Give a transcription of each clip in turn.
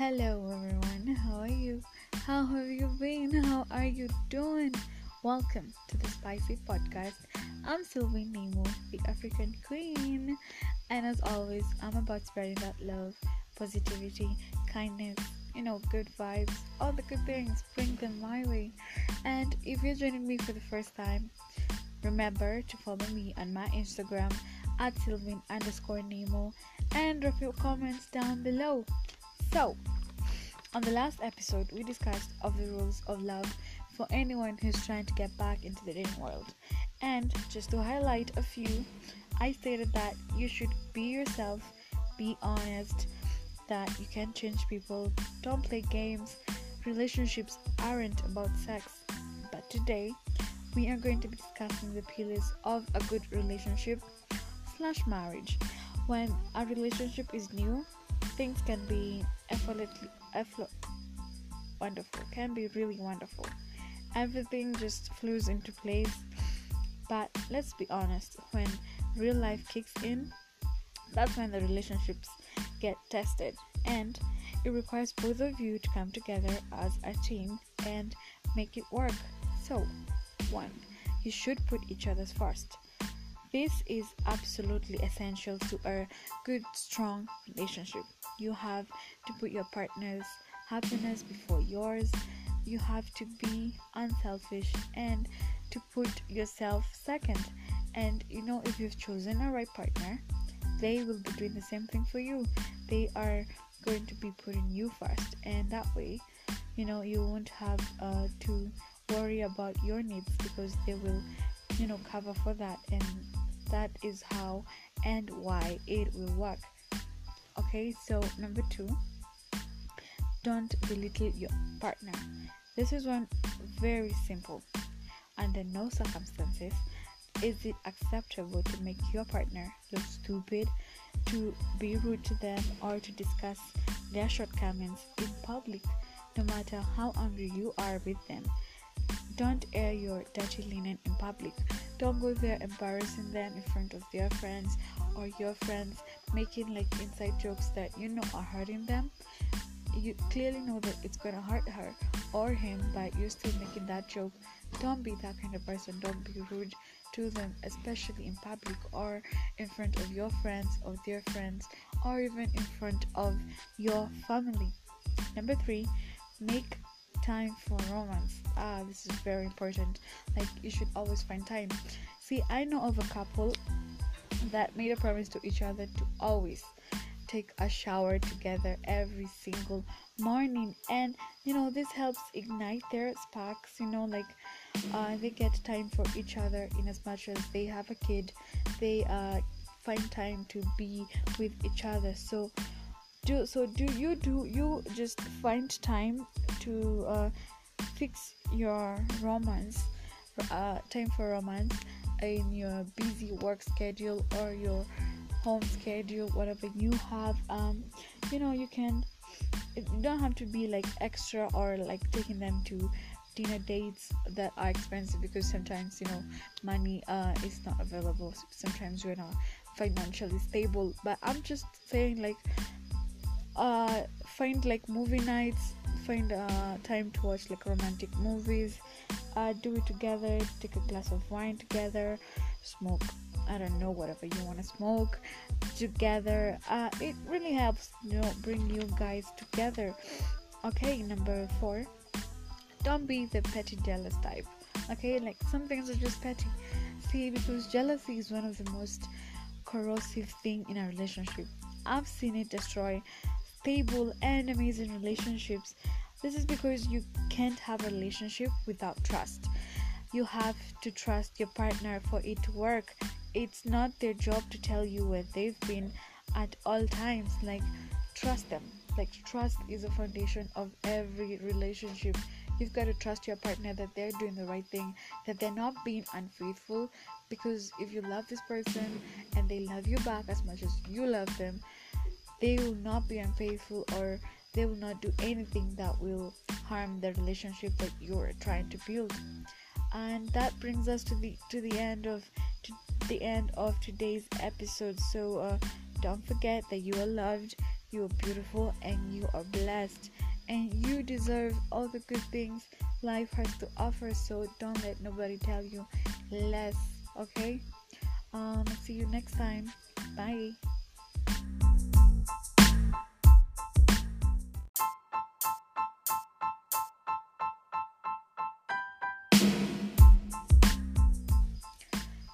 Hello, everyone. How are you? How have you been? How are you doing? Welcome to the Spicy Podcast. I'm Sylvie Nemo, the African Queen, and as always, I'm about spreading that love, positivity, kindness, you know, good vibes, all the good things. Bring them my way. And if you're joining me for the first time, remember to follow me on my Instagram at Sylvin underscore Nemo and drop your comments down below. So, on the last episode, we discussed of the rules of love for anyone who's trying to get back into the dating world. And just to highlight a few, I stated that you should be yourself, be honest, that you can change people, don't play games. Relationships aren't about sex. But today, we are going to be discussing the pillars of a good relationship slash marriage. When a relationship is new, things can be effortlessly effort, wonderful, can be really wonderful. Everything just flows into place. But let's be honest, when real life kicks in, that's when the relationships get tested and it requires both of you to come together as a team and make it work. So, one, you should put each other's first. This is absolutely essential to a good, strong relationship. You have to put your partner's happiness before yours. You have to be unselfish and to put yourself second. And you know, if you've chosen a right partner, they will be doing the same thing for you. They are going to be putting you first, and that way, you know, you won't have uh, to worry about your needs because they will, you know, cover for that, and that is how and why it will work. Okay, so number two, don't belittle your partner. This is one very simple. Under no circumstances is it acceptable to make your partner look stupid, to be rude to them, or to discuss their shortcomings in public, no matter how angry you are with them? Don't air your dirty linen in public. Don't go there embarrassing them in front of their friends or your friends, making like inside jokes that you know are hurting them. You clearly know that it's gonna hurt her or him, but you're still making that joke. Don't be that kind of person. Don't be rude to them, especially in public or in front of your friends or their friends or even in front of your family. Number three, make time for romance. Ah, this is very important. Like, you should always find time. See, I know of a couple that made a promise to each other to always take a shower together every single morning and you know this helps ignite their sparks you know like uh, they get time for each other in as much as they have a kid they uh, find time to be with each other so do so do you do you just find time to uh, fix your romance uh, time for romance in your busy work schedule or your home schedule whatever you have? Um you know you can you don't have to be like extra or like taking them to dinner dates that are expensive because sometimes you know money uh is not available. Sometimes we're not financially stable. But i'm just saying like uh find like movie nights find uh time to watch like romantic movies uh do it together take a glass of wine together smoke I don't know whatever you want to smoke together. Uh, it really helps you know bring you guys together. Okay, number four. Don't be the petty jealous type. Okay, like some things are just petty. See, because jealousy is one of the most corrosive thing in a relationship. I've seen it destroy stable and amazing relationships. This is because you can't have a relationship without trust. You have to trust your partner for it to work. It's not their job to tell you where they've been at all times. Like trust them. Like trust is a foundation of every relationship. You've got to trust your partner that they're doing the right thing that they're not being unfaithful. Because if you love this person and they love you back as much as you love them they will not be unfaithful or they will not do anything that will harm the relationship that you're trying to build. And that brings us to the to the end of to the end of today's episode. So uh, don't forget that you are loved you're beautiful and you are blessed. And you deserve all the good things life has to offer. So don't let nobody tell you less okay? Um see you next time. Bye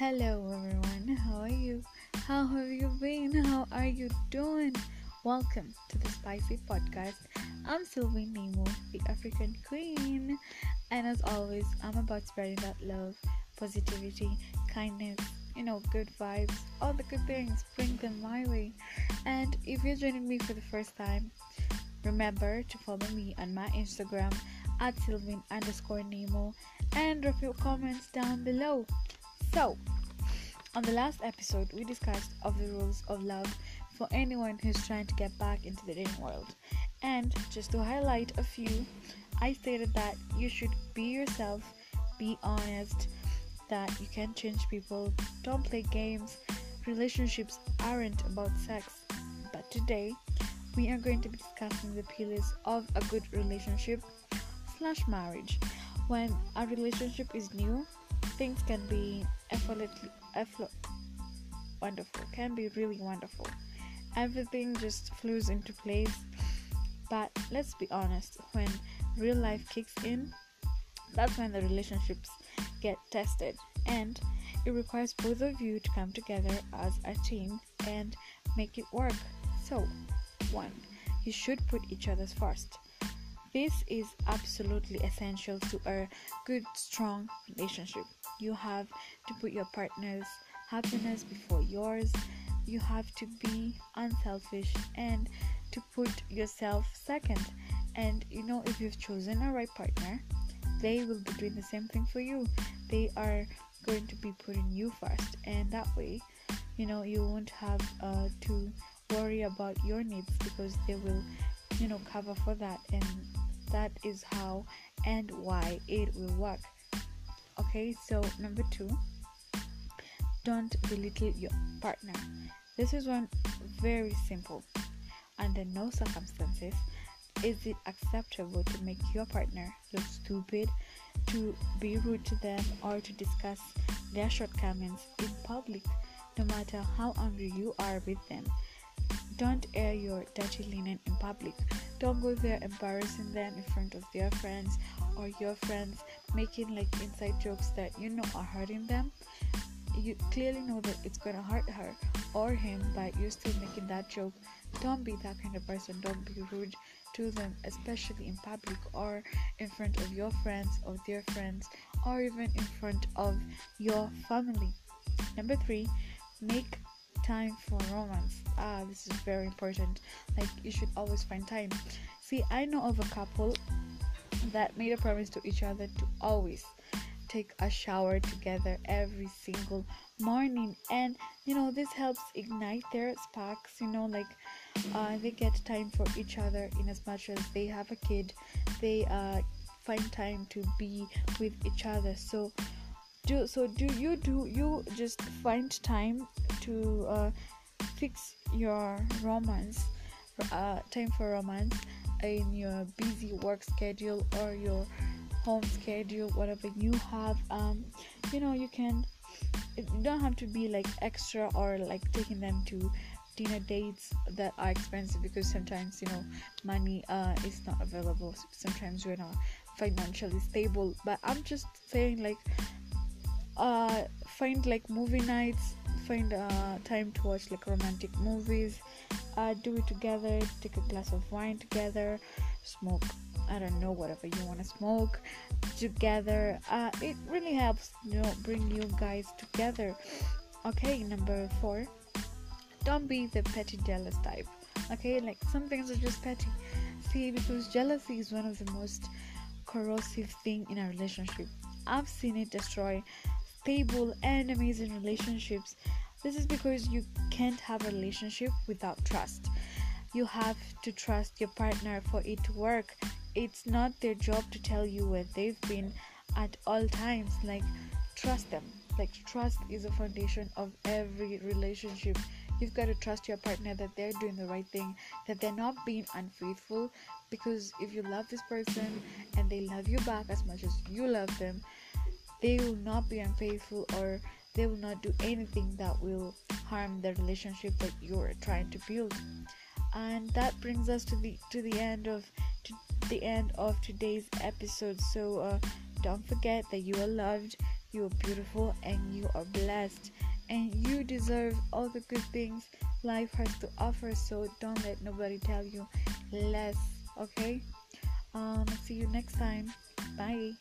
Hello everyone, how are you? How have you been? How are you doing? Welcome to the Spicy Podcast. I'm Sylvie Nemo, the African Queen, and as always, I'm about spreading that love, positivity, kindness, you know, good vibes, all the good things, bring them my way. And if you're joining me for the first time, remember to follow me on my Instagram at Sylvin underscore Nemo and drop your comments down below. So, on the last episode, we discussed of the rules of love for anyone who's trying to get back into the dating world. And just to highlight a few, I stated that you should be yourself, be honest, that you can change people, don't play games. Relationships aren't about sex. But today, we are going to be discussing the pillars of a good relationship slash marriage. When a relationship is new, things can be effortlessly effort, wonderful can be really wonderful. Everything just flows into place. But let's be honest when real life kicks in that's when the relationships get tested. And it requires both of you to come together as a team and make it work. So one you should put each other's first. This is absolutely essential to a good strong relationship you have to put your partner's happiness before yours. You have to be unselfish and to put yourself second. And you know, if you've chosen a right partner, they will be doing the same thing for you. They are going to be putting you first, and that way, you know, you won't have uh, to worry about your needs because they will, you know, cover for that, and that is how and why it will work. Okay, so number two, don't belittle your partner. This is one very simple. Under no circumstances is it acceptable to make your partner look stupid, to be rude to them, or to discuss their shortcomings in public, no matter how angry you are with them. Don't air your dirty linen in public. Don't go there embarrassing them in front of their friends or your friends, making like inside jokes that you know are hurting them you clearly know that it's gonna hurt her or him, but you're still making that joke. Don't be that kind of person. Don't be rude to them, especially in public or in front of your friends or their friends or even in front of your family. Number three, make time for romance. Ah, this is very important. Like, you should always find time. See, I know of a couple that made a promise to each other to always take a shower together every single morning. And you know this helps ignite their sparks you know like uh, they get time for each other in as much as they have a kid. They uh, find time to be with each other. So do so do you do you just find time to uh, fix your romance uh, time for romance in your busy work schedule or your home schedule whatever you have um you know you can you don't have to be like extra or like taking them to dinner dates that are expensive because sometimes you know money uh is not available. Sometimes we're not financially stable. But i'm just saying like uh find like movie nights find uh time to watch like romantic movies uh do it together take a glass of wine together smoke I don't know, whatever you want to smoke together. Uh, it really helps, you know, bring you guys together. Okay, number four, don't be the petty jealous type. Okay, like some things are just petty. See, because jealousy is one of the most corrosive thing in a relationship. I've seen it destroy stable and amazing relationships. This is because you can't have a relationship without trust. You have to trust your partner for it to work. It's not their job to tell you where they've been at all times. Like trust them. Like trust is a foundation of every relationship. You've got to trust your partner that they're doing the right thing that they're not being unfaithful. Because if you love this person and they love you back as much as you love them they will not be unfaithful or they will not do anything that will harm the relationship that you're trying to build. And that brings us to the to the end of to the end of today's episode. So uh, don't forget that you are loved you are beautiful and you are blessed. And you deserve all the good things life has to offer. So don't let nobody tell you less okay? Um see you next time. Bye